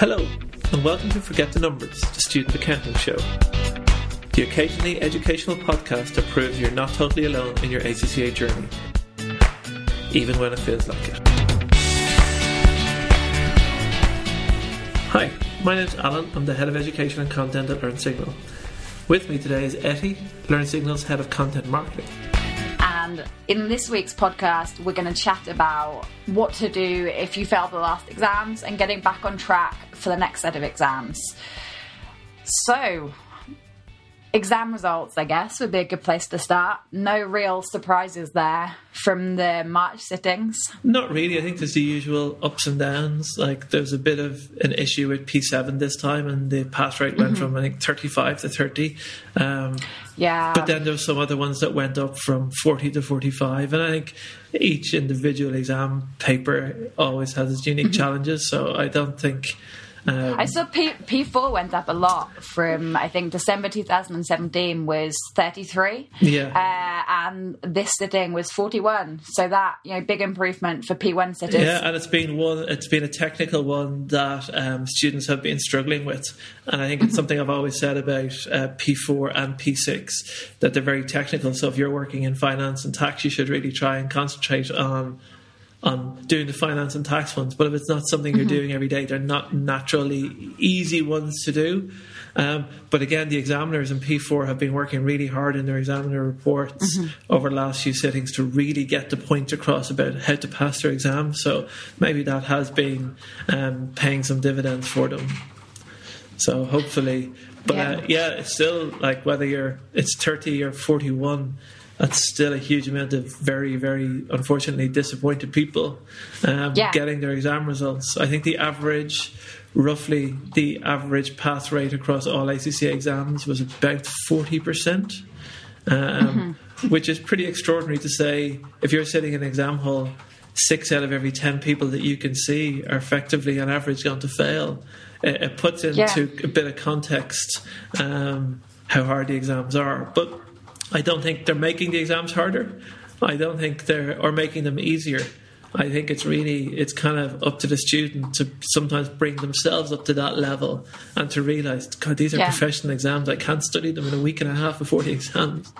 Hello, and welcome to Forget the Numbers, the student accounting show. The occasionally educational podcast that proves you're not totally alone in your ACCA journey, even when it feels like it. Hi, my name's Alan. I'm the head of education and content at LearnSignal. With me today is Etty, LearnSignal's head of content marketing. In this week's podcast, we're going to chat about what to do if you failed the last exams and getting back on track for the next set of exams. So, exam results, I guess, would be a good place to start. No real surprises there from the March sittings. Not really. I think there's the usual ups and downs. Like there's a bit of an issue with P7 this time, and the pass rate went mm-hmm. from I think 35 to 30. Um, yeah. But then there's some other ones that went up from 40 to 45, and I think each individual exam paper always has its unique mm-hmm. challenges. So I don't think um, I saw P P four went up a lot from I think December 2017 was 33, yeah, uh, and this sitting was 41. So that you know big improvement for P1 sitters. Yeah, and it's been one. It's been a technical one that um, students have been struggling with, and I think it's something I've always said about uh, P4 and P6 that they're very technical. So if you're working in finance and tax, you should really try and concentrate on on doing the finance and tax ones. But if it's not something you're mm-hmm. doing every day, they're not naturally easy ones to do. Um, but again, the examiners in P4 have been working really hard in their examiner reports mm-hmm. over the last few sittings to really get the point across about how to pass their exam. So maybe that has been um, paying some dividends for them. So hopefully, but yeah. Uh, yeah, it's still like whether you're it's 30 or 41 that's still a huge amount of very, very unfortunately disappointed people um, yeah. getting their exam results. I think the average, roughly, the average pass rate across all ACCA exams was about 40%, um, mm-hmm. which is pretty extraordinary to say if you're sitting in an exam hall. Six out of every ten people that you can see are effectively, on average, going to fail. It, it puts into yeah. a bit of context um, how hard the exams are. But I don't think they're making the exams harder. I don't think they're or making them easier. I think it's really it's kind of up to the student to sometimes bring themselves up to that level and to realise, God, these are yeah. professional exams. I can't study them in a week and a half before the exams.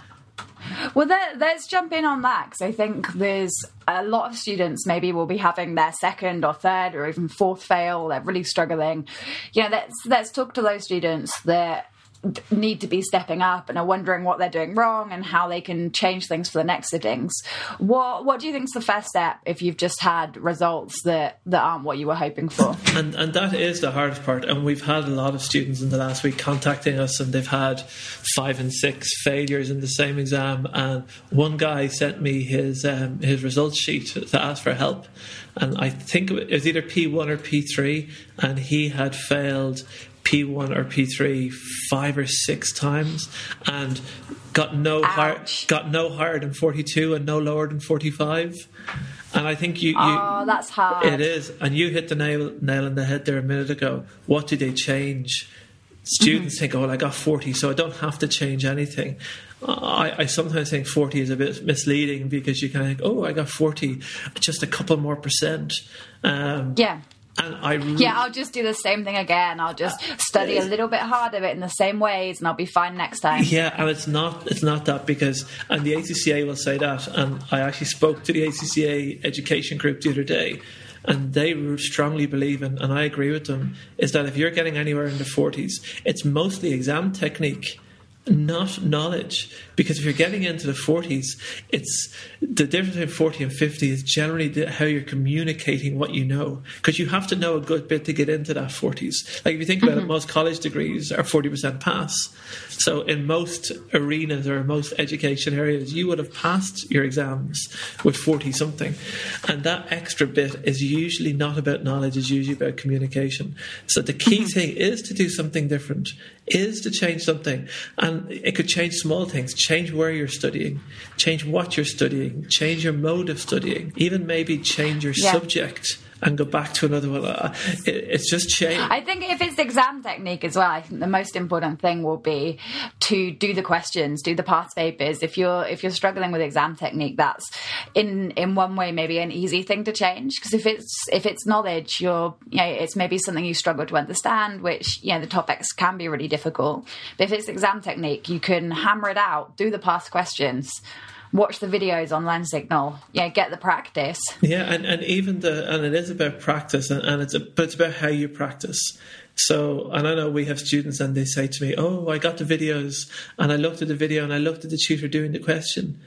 Well, let's jump in on that because I think there's a lot of students maybe will be having their second or third or even fourth fail. They're really struggling. You know, let's let's talk to those students that need to be stepping up and are wondering what they're doing wrong and how they can change things for the next sittings. What what do you think is the first step if you've just had results that, that aren't what you were hoping for? And and that is the hardest part. And we've had a lot of students in the last week contacting us and they've had five and six failures in the same exam. And one guy sent me his um, his results sheet to ask for help. And I think it was either P1 or P3, and he had failed P1 or P3 five or six times and got no higher, got no higher than 42 and no lower than 45. And I think you, you Oh, that's hard. It is. And you hit the nail nail on the head there a minute ago. What do they change? Students mm-hmm. think, oh, well, I got 40, so I don't have to change anything. I, I, sometimes think 40 is a bit misleading because you kind of think, oh, I got 40, just a couple more percent. Um, yeah. And I yeah, I'll just do the same thing again. I'll just uh, study a little bit harder, but in the same ways, and I'll be fine next time. Yeah, and it's not it's not that because and the ACCA will say that. And I actually spoke to the ACCA education group the other day, and they strongly believe in, and I agree with them, is that if you're getting anywhere in the 40s, it's mostly exam technique not knowledge. Because if you're getting into the 40s, it's the difference between 40 and 50 is generally how you're communicating what you know. Because you have to know a good bit to get into that 40s. Like if you think about mm-hmm. it, most college degrees are 40% pass. So in most arenas or most education areas, you would have passed your exams with 40 something. And that extra bit is usually not about knowledge, it's usually about communication. So the key mm-hmm. thing is to do something different, is to change something. And it could change small things, change where you're studying, change what you're studying, change your mode of studying, even maybe change your yeah. subject and go back to another one. Uh, it, it's just change. I think if it's exam technique as well, I think the most important thing will be to do the questions, do the past papers. If you're if you're struggling with exam technique, that's in in one way maybe an easy thing to change because if it's if it's knowledge, you're you know it's maybe something you struggle to understand, which you know the topics can be really difficult. But if it's exam technique, you can hammer it out, do the past questions watch the videos on Learn Signal. Yeah, get the practice. Yeah, and, and even the and it is about practice, and, and it's a, but it's about how you practice. So, and I know we have students, and they say to me, "Oh, I got the videos, and I looked at the video, and I looked at the tutor doing the question."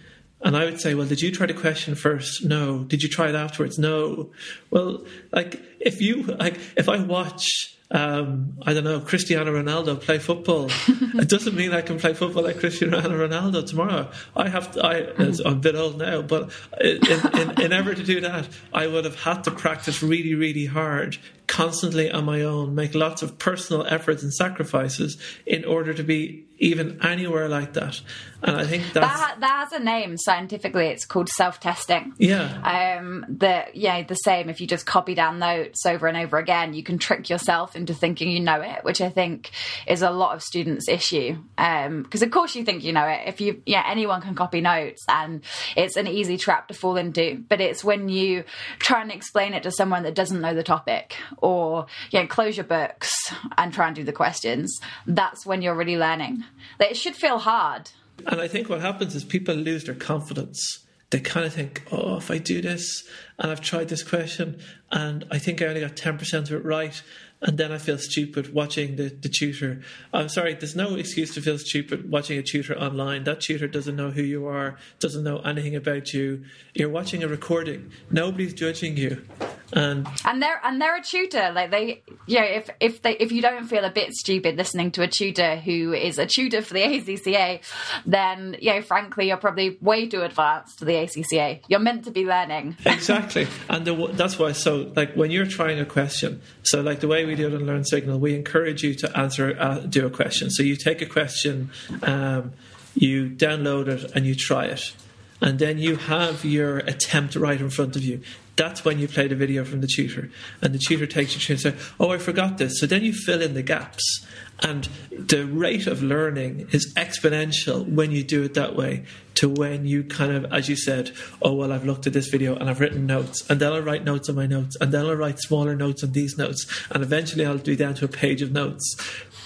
And I would say, well, did you try the question first? No. Did you try it afterwards? No. Well, like if you like, if I watch um, I don't know, Cristiano Ronaldo play football. it doesn't mean I can play football like Cristiano Ronaldo tomorrow. I have to, I, I'm a bit old now, but in, in, in ever to do that, I would have had to practice really, really hard, constantly on my own, make lots of personal efforts and sacrifices in order to be even anywhere like that. And I think that's, that that has a name scientifically. It's called self-testing. Yeah. Um. The yeah the same. If you just copy down notes over and over again, you can trick yourself into thinking you know it, which I think is a lot of students' issue. Um. Because of course you think you know it. If you yeah anyone can copy notes, and it's an easy trap to fall into. But it's when you try and explain it to someone that doesn't know the topic, or you know, close your books and try and do the questions. That's when you're really learning. It should feel hard. And I think what happens is people lose their confidence. They kind of think, oh, if I do this and I've tried this question and I think I only got 10% of it right, and then I feel stupid watching the, the tutor. I'm sorry, there's no excuse to feel stupid watching a tutor online. That tutor doesn't know who you are, doesn't know anything about you. You're watching a recording. Nobody's judging you. And and they're and they're a tutor. Like they yeah, if if they if you don't feel a bit stupid listening to a tutor who is a tutor for the ACCA, then yeah, frankly, you're probably way too advanced for the ACCA. You're meant to be learning. exactly, and the, that's why. So like when you're trying a question, so like the way we do it in Learn Signal, we encourage you to answer uh, do a question. So you take a question, um, you download it, and you try it and then you have your attempt right in front of you. That's when you play the video from the tutor, and the tutor takes you through and says, "Oh, I forgot this." So then you fill in the gaps, and the rate of learning is exponential when you do it that way. To when you kind of, as you said, "Oh, well, I've looked at this video and I've written notes, and then I'll write notes on my notes, and then I'll write smaller notes on these notes, and eventually I'll be down to a page of notes."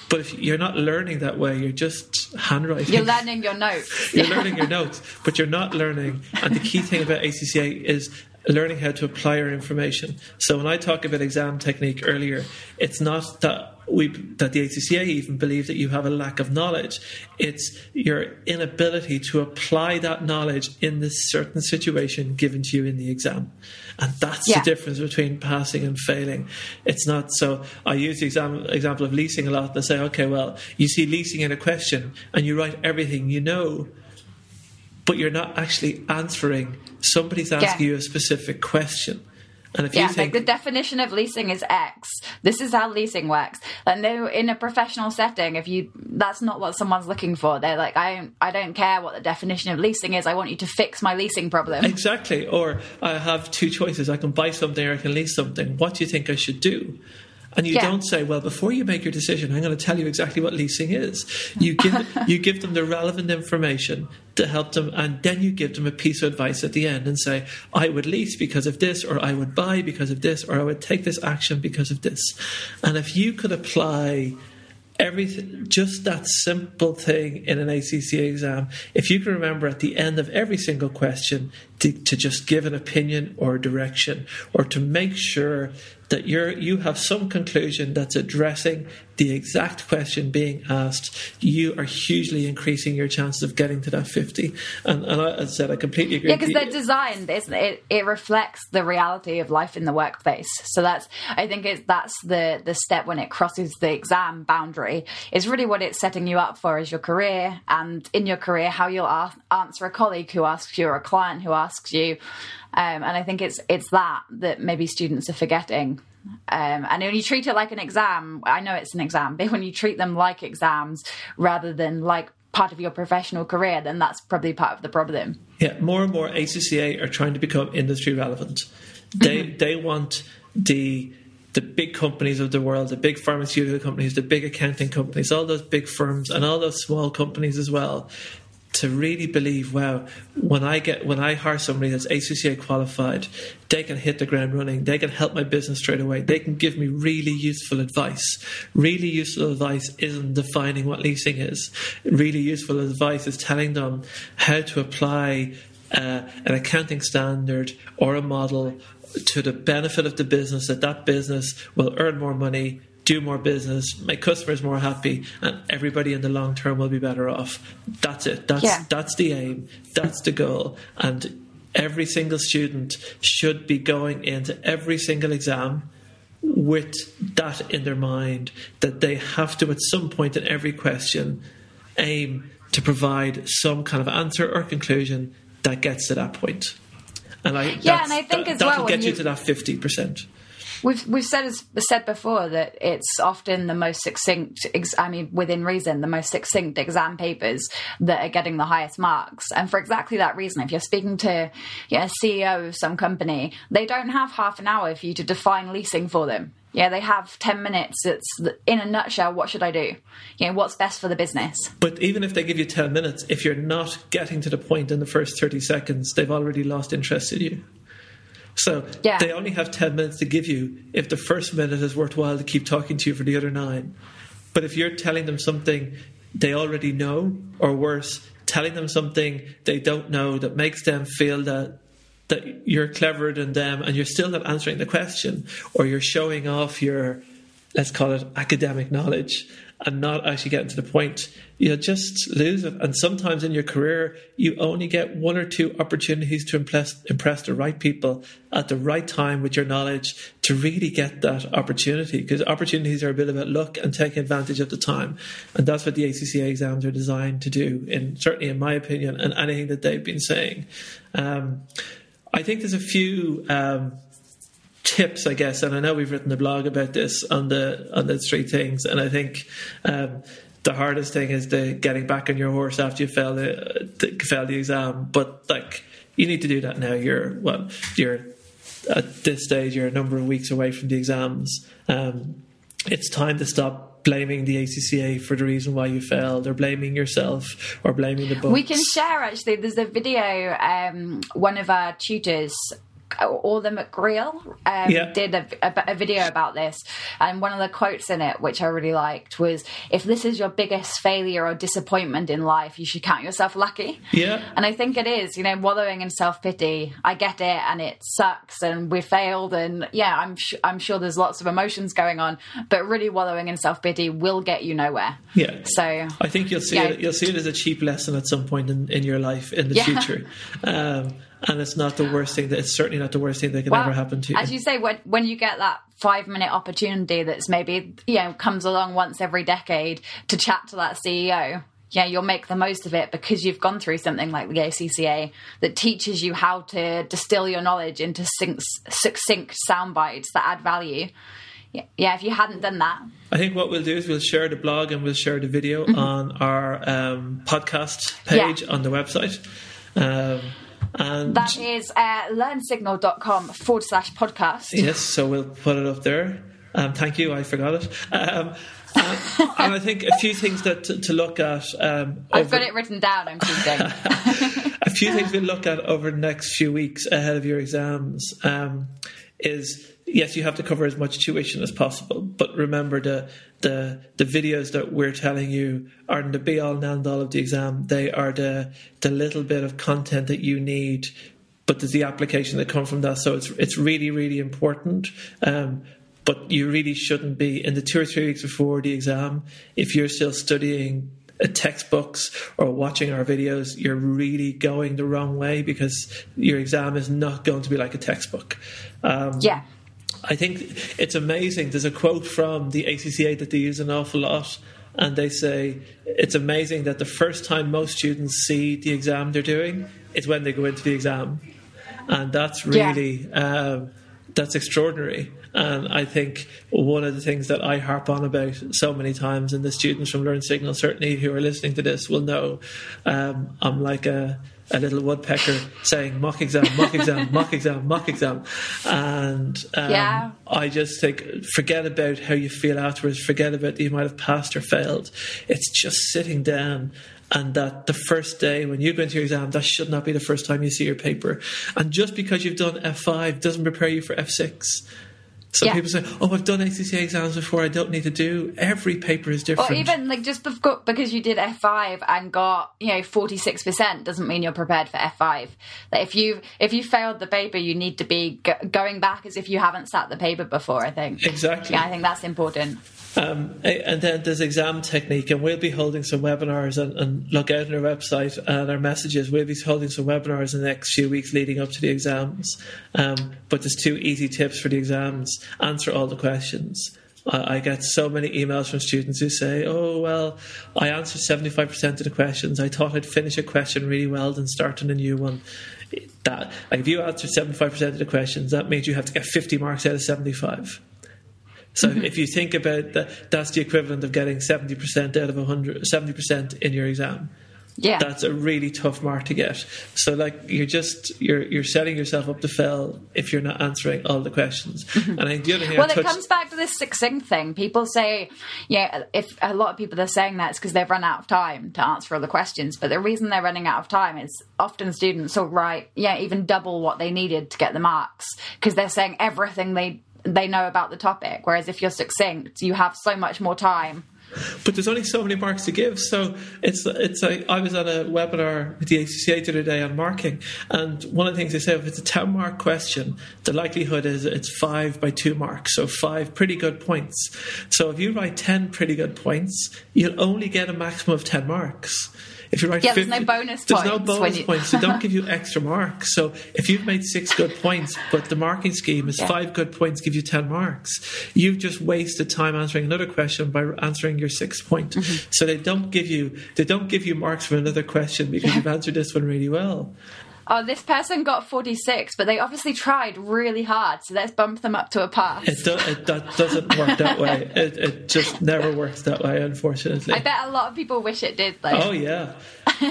But if you're not learning that way, you're just handwriting. You're learning your notes. you're learning your notes, but you're not learning. And the key thing about ACCA is learning how to apply our information. So when I talk about exam technique earlier, it's not that we that the ACCA even believe that you have a lack of knowledge. It's your inability to apply that knowledge in this certain situation given to you in the exam. And that's yeah. the difference between passing and failing. It's not so I use the exam, example of leasing a lot and say, okay, well, you see leasing in a question and you write everything you know but you're not actually answering. Somebody's asking yeah. you a specific question. And if yeah, you think, like the definition of leasing is X. This is how leasing works. And no, in a professional setting, if you that's not what someone's looking for. They're like, I don't, I don't care what the definition of leasing is. I want you to fix my leasing problem. Exactly. Or I have two choices. I can buy something or I can lease something. What do you think I should do? And you yeah. don't say, well, before you make your decision, I'm going to tell you exactly what leasing is. You give you give them the relevant information to help them, and then you give them a piece of advice at the end and say, I would lease because of this, or I would buy because of this, or I would take this action because of this. And if you could apply everything just that simple thing in an ACCA exam if you can remember at the end of every single question to, to just give an opinion or direction or to make sure that you're you have some conclusion that's addressing the exact question being asked, you are hugely increasing your chances of getting to that 50. And, and I, as I said, I completely agree. Yeah, because they're designed, isn't it? it? reflects the reality of life in the workplace. So that's, I think it's, that's the, the step when it crosses the exam boundary is really what it's setting you up for as your career and in your career, how you'll ask, answer a colleague who asks you or a client who asks you. Um, and I think it's, it's that that maybe students are forgetting um, and when you treat it like an exam, I know it's an exam, but when you treat them like exams rather than like part of your professional career, then that's probably part of the problem. Yeah, more and more ACCA are trying to become industry relevant. They mm-hmm. they want the the big companies of the world, the big pharmaceutical companies, the big accounting companies, all those big firms, and all those small companies as well, to really believe, wow, when I get when I hire somebody that's ACCA qualified, they can hit the ground running. They can help my business straight away. They can give me really useful advice. Really useful advice isn't defining what leasing is. Really useful advice is telling them how to apply uh, an accounting standard or a model to the benefit of the business that that business will earn more money do more business make customers more happy and everybody in the long term will be better off that's it that's Yeah. that's the aim that's the goal and every single student should be going into every single exam with that in their mind that they have to at some point in every question aim to provide some kind of answer or conclusion that gets to that point. and I, Yeah, and I think that, as that'll get you you- to that 50%. We've we've said said before that it's often the most succinct. Ex- I mean, within reason, the most succinct exam papers that are getting the highest marks. And for exactly that reason, if you're speaking to know, a CEO of some company, they don't have half an hour for you to define leasing for them. Yeah, they have ten minutes. It's in a nutshell. What should I do? You know, what's best for the business? But even if they give you 10 minutes, if you're not getting to the point in the first 30 seconds, they've already lost interest in you. So Yeah. they only have 10 minutes to give you if the first minute is worthwhile to keep talking to you for the other nine. But if you're telling them something they already know, or worse, telling them something they don't know that makes them feel that that you're cleverer than them and you're still not answering the question, or you're showing off your, let's call it academic knowledge and not actually getting to the point, you'll just lose it. And sometimes in your career, you only get one or two opportunities to impress, impress the right people at the right time with your knowledge to really get that opportunity. Because opportunities are a bit about luck and taking advantage of the time. And that's what the ACCA exams are designed to do, in certainly in my opinion, and anything that they've been saying. Um, I think there's a few um, tips, I guess, and I know we've written a blog about this on the on the three things, and I think um, the hardest thing is the getting back on your horse after you fail the, the fail the exam. But like, you need to do that now. You're well, you're at this stage, you're a number of weeks away from the exams. Um, it's time to stop blaming the ACCA for the reason why you failed, or blaming yourself, or blaming the book. We can share actually. There's a video. Um, one of our tutors, Orla McGreal, um, did a, a, a video about this, and one of the quotes in it, which I really liked, was, "If this is your biggest failure or disappointment in life, you should count yourself lucky." Yeah. And I think it is. You know, wallowing in self pity. I get it, and it sucks, and we failed, and yeah, I'm sh- I'm sure there's lots of emotions going on, but really wallowing in self pity will get you nowhere. Yeah. So I think you'll see Yeah. it. You'll see it as a cheap lesson at some point in, in your life in the Yeah. future, um, and it's not the worst thing. That it's certainly not the worst thing that can Well, ever happen to you. As you say, when when you get that five minute opportunity that's maybe you know comes along once every decade to chat to that CEO. Yeah, you'll make the most of it because you've gone through something like the ACCA that teaches you how to distill your knowledge into succinct, sound bites that add value. Yeah, if you hadn't done that, I think what we'll do is we'll share the blog and we'll share the video on our um, podcast Mm-hmm. Yeah. page on the website. Um, and that is uh, learnsignal.com forward slash podcast. yes, so we'll put it up there. Um, thank you. I forgot it. Um, and, and I think a few things that to, to look at. Um, I've got it written down, I'm keeping. a few things we'll look at over the next few weeks ahead of your exams um, is yes, you have to cover as much tuition as possible, but remember the the the videos that we're telling you aren't the be all and end all of the exam. They are the the little bit of content that you need. But there's the application that come from that, so it's it's really really important. Um, but you really shouldn't be in the two or three weeks before the exam if you're still studying textbooks or watching our videos, you're really going the wrong way because your exam is not going to be like a textbook. Um, yeah. I think it's amazing. There's a quote from the ACCA that they use an awful lot, and they say it's amazing that the first time most students see the exam they're doing is when they go into the exam, and that's Yeah. really. Um, that's extraordinary. And I think one of the things that I harp on about so many times, and the students from Learn Signal certainly who are listening to this will know, um, I'm like a a little woodpecker saying mock exam, mock exam, mock exam, mock exam. And um, yeah. I just think, forget about how you feel afterwards, forget about that you might have passed or failed. It's just sitting down and that the first day when you go into your exam, that should not be the first time you see your paper. And just because you've done F5 doesn't prepare you for F6. Some yeah. people say, "Oh, I've done ACCA exams before. I don't need to do." Every paper is different. Or even like just because you did F five and got you know forty six percent doesn't mean you're prepared for F five. That if you if you failed the paper, you need to be going back as if you haven't sat the paper before. I think exactly. Yeah, I think that's important. Um, and then there's exam technique, and we'll be holding some webinars and, and, look out on our website and our messages. We'll be holding some webinars in the next few weeks leading up to the exams. Um, but there's two easy tips for the exams: answer all the questions. I, I get so many emails from students who say, "Oh well, I answered 75% of the questions. I thought I'd finish a question really well, then start on a new one." That like if you answer 75% of the questions, that means you have to get 50 marks out of 75 so mm-hmm. if you think about that, that's the equivalent of getting 70% out of 100, 70% in your exam. Yeah. That's a really tough mark to get. So like you're just you're you're setting yourself up to fail if you're not answering all the questions. Mm-hmm. And I the other thing Well, it comes back to this succinct thing. People say yeah, if a lot of people are saying that it's because they've run out of time to answer all the questions. But the reason they're running out of time is often students will write, yeah, even double what they needed to get the marks because they're saying everything they they know about the topic. Whereas if you're succinct, you have so much more time. But there's only so many marks to give. So it's it's I was on a webinar with the ACCA the other day on marking, and one of the things they say if it's a ten mark question, the likelihood is it's five by two marks, so five pretty good points. So if you write ten pretty good points, you'll only get a maximum of ten marks. If you write yeah, 50, there's no bonus there's points. no bonus you... points. They don't give you extra marks. So if you've made six good points, but the marking scheme is yeah. five good points give you ten marks, you've just wasted time answering another question by answering your sixth point. Mm-hmm. So they don't give you they don't give you marks for another question because you've answered this one really well oh, this person got 46, but they obviously tried really hard, so let's bump them up to a pass. It, do, it that doesn't work that way. It, it just never works that way, unfortunately. I bet a lot of people wish it did, though. Oh, yeah.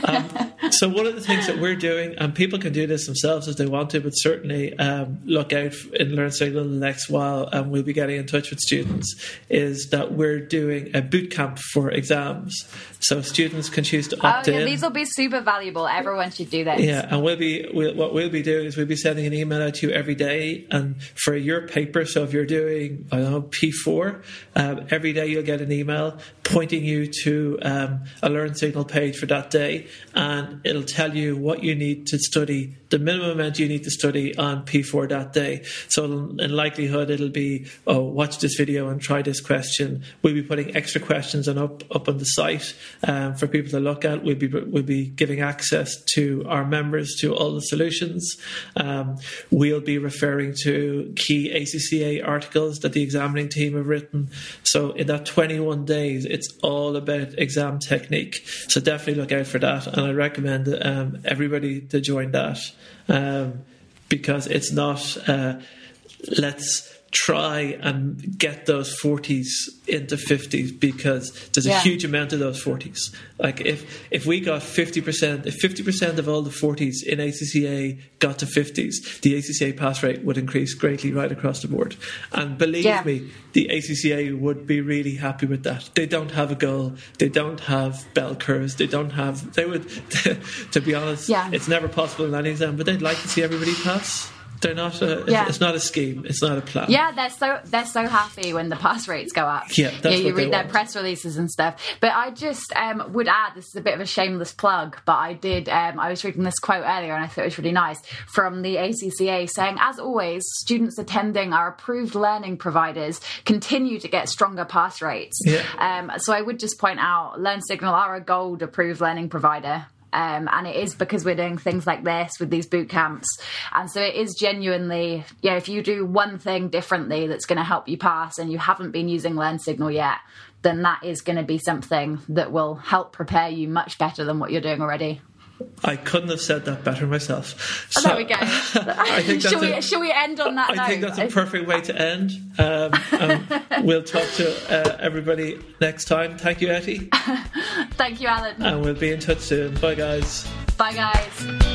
Um, so one of the things that we're doing, and people can do this themselves if they want to, but certainly um, look out in Learn Signal the next while, and we'll be getting in touch with students, is that we're doing a boot camp for exams. So students can choose to opt oh, yeah, in. These will be super valuable. Everyone should do this. Yeah, and we'll be we'll, what we'll be doing is we'll be sending an email out to you every day, and for your paper. So if you're doing I don't know P4, um, every day you'll get an email pointing you to um, a Learn Signal page for that day, and it'll tell you what you need to study, the minimum amount you need to study on P4 that day. So in likelihood, it'll be, oh, watch this video and try this question. We'll be putting extra questions on up up on the site um, for people to look at. We'll be we'll be giving access to our members to all the solutions. Um, we'll be referring to key ACCA articles that the examining team have written. So in that 21 days it's all about exam technique. So definitely look out for that, and I recommend um, everybody to join that um, because it's not uh, let's try and get those 40s into 50s because there's yeah. a huge amount of those 40s. Like if if we got 50%, if 50% of all the 40s in ACCA got to 50s, the ACCA pass rate would increase greatly right across the board. And believe yeah. me, the ACCA would be really happy with that. They don't have a goal, they don't have bell curves, they don't have, they would, to be honest, yeah. it's never possible in any exam, but they'd like to see everybody pass. They're not. A, yeah. It's not a scheme. It's not a plan. Yeah, they're so they're so happy when the pass rates go up. Yeah, yeah. You read their want. press releases and stuff. But I just um, would add this is a bit of a shameless plug, but I did. Um, I was reading this quote earlier, and I thought it was really nice from the ACCA saying, as always, students attending our approved learning providers continue to get stronger pass rates. Yeah. Um, so I would just point out, Learn Signal are a gold approved learning provider. Um, and it is because we're doing things like this with these boot camps. And so it is genuinely, yeah, if you do one thing differently that's going to help you pass and you haven't been using Learn Signal yet, then that is going to be something that will help prepare you much better than what you're doing already. I couldn't have said that better myself. So, oh, there we go. I think shall, we, a, shall we end on that I note? think that's a perfect way to end. Um, um, we'll talk to uh, everybody next time. Thank you, Etty. Thank you, Alan. And we'll be in touch soon. Bye, guys. Bye, guys.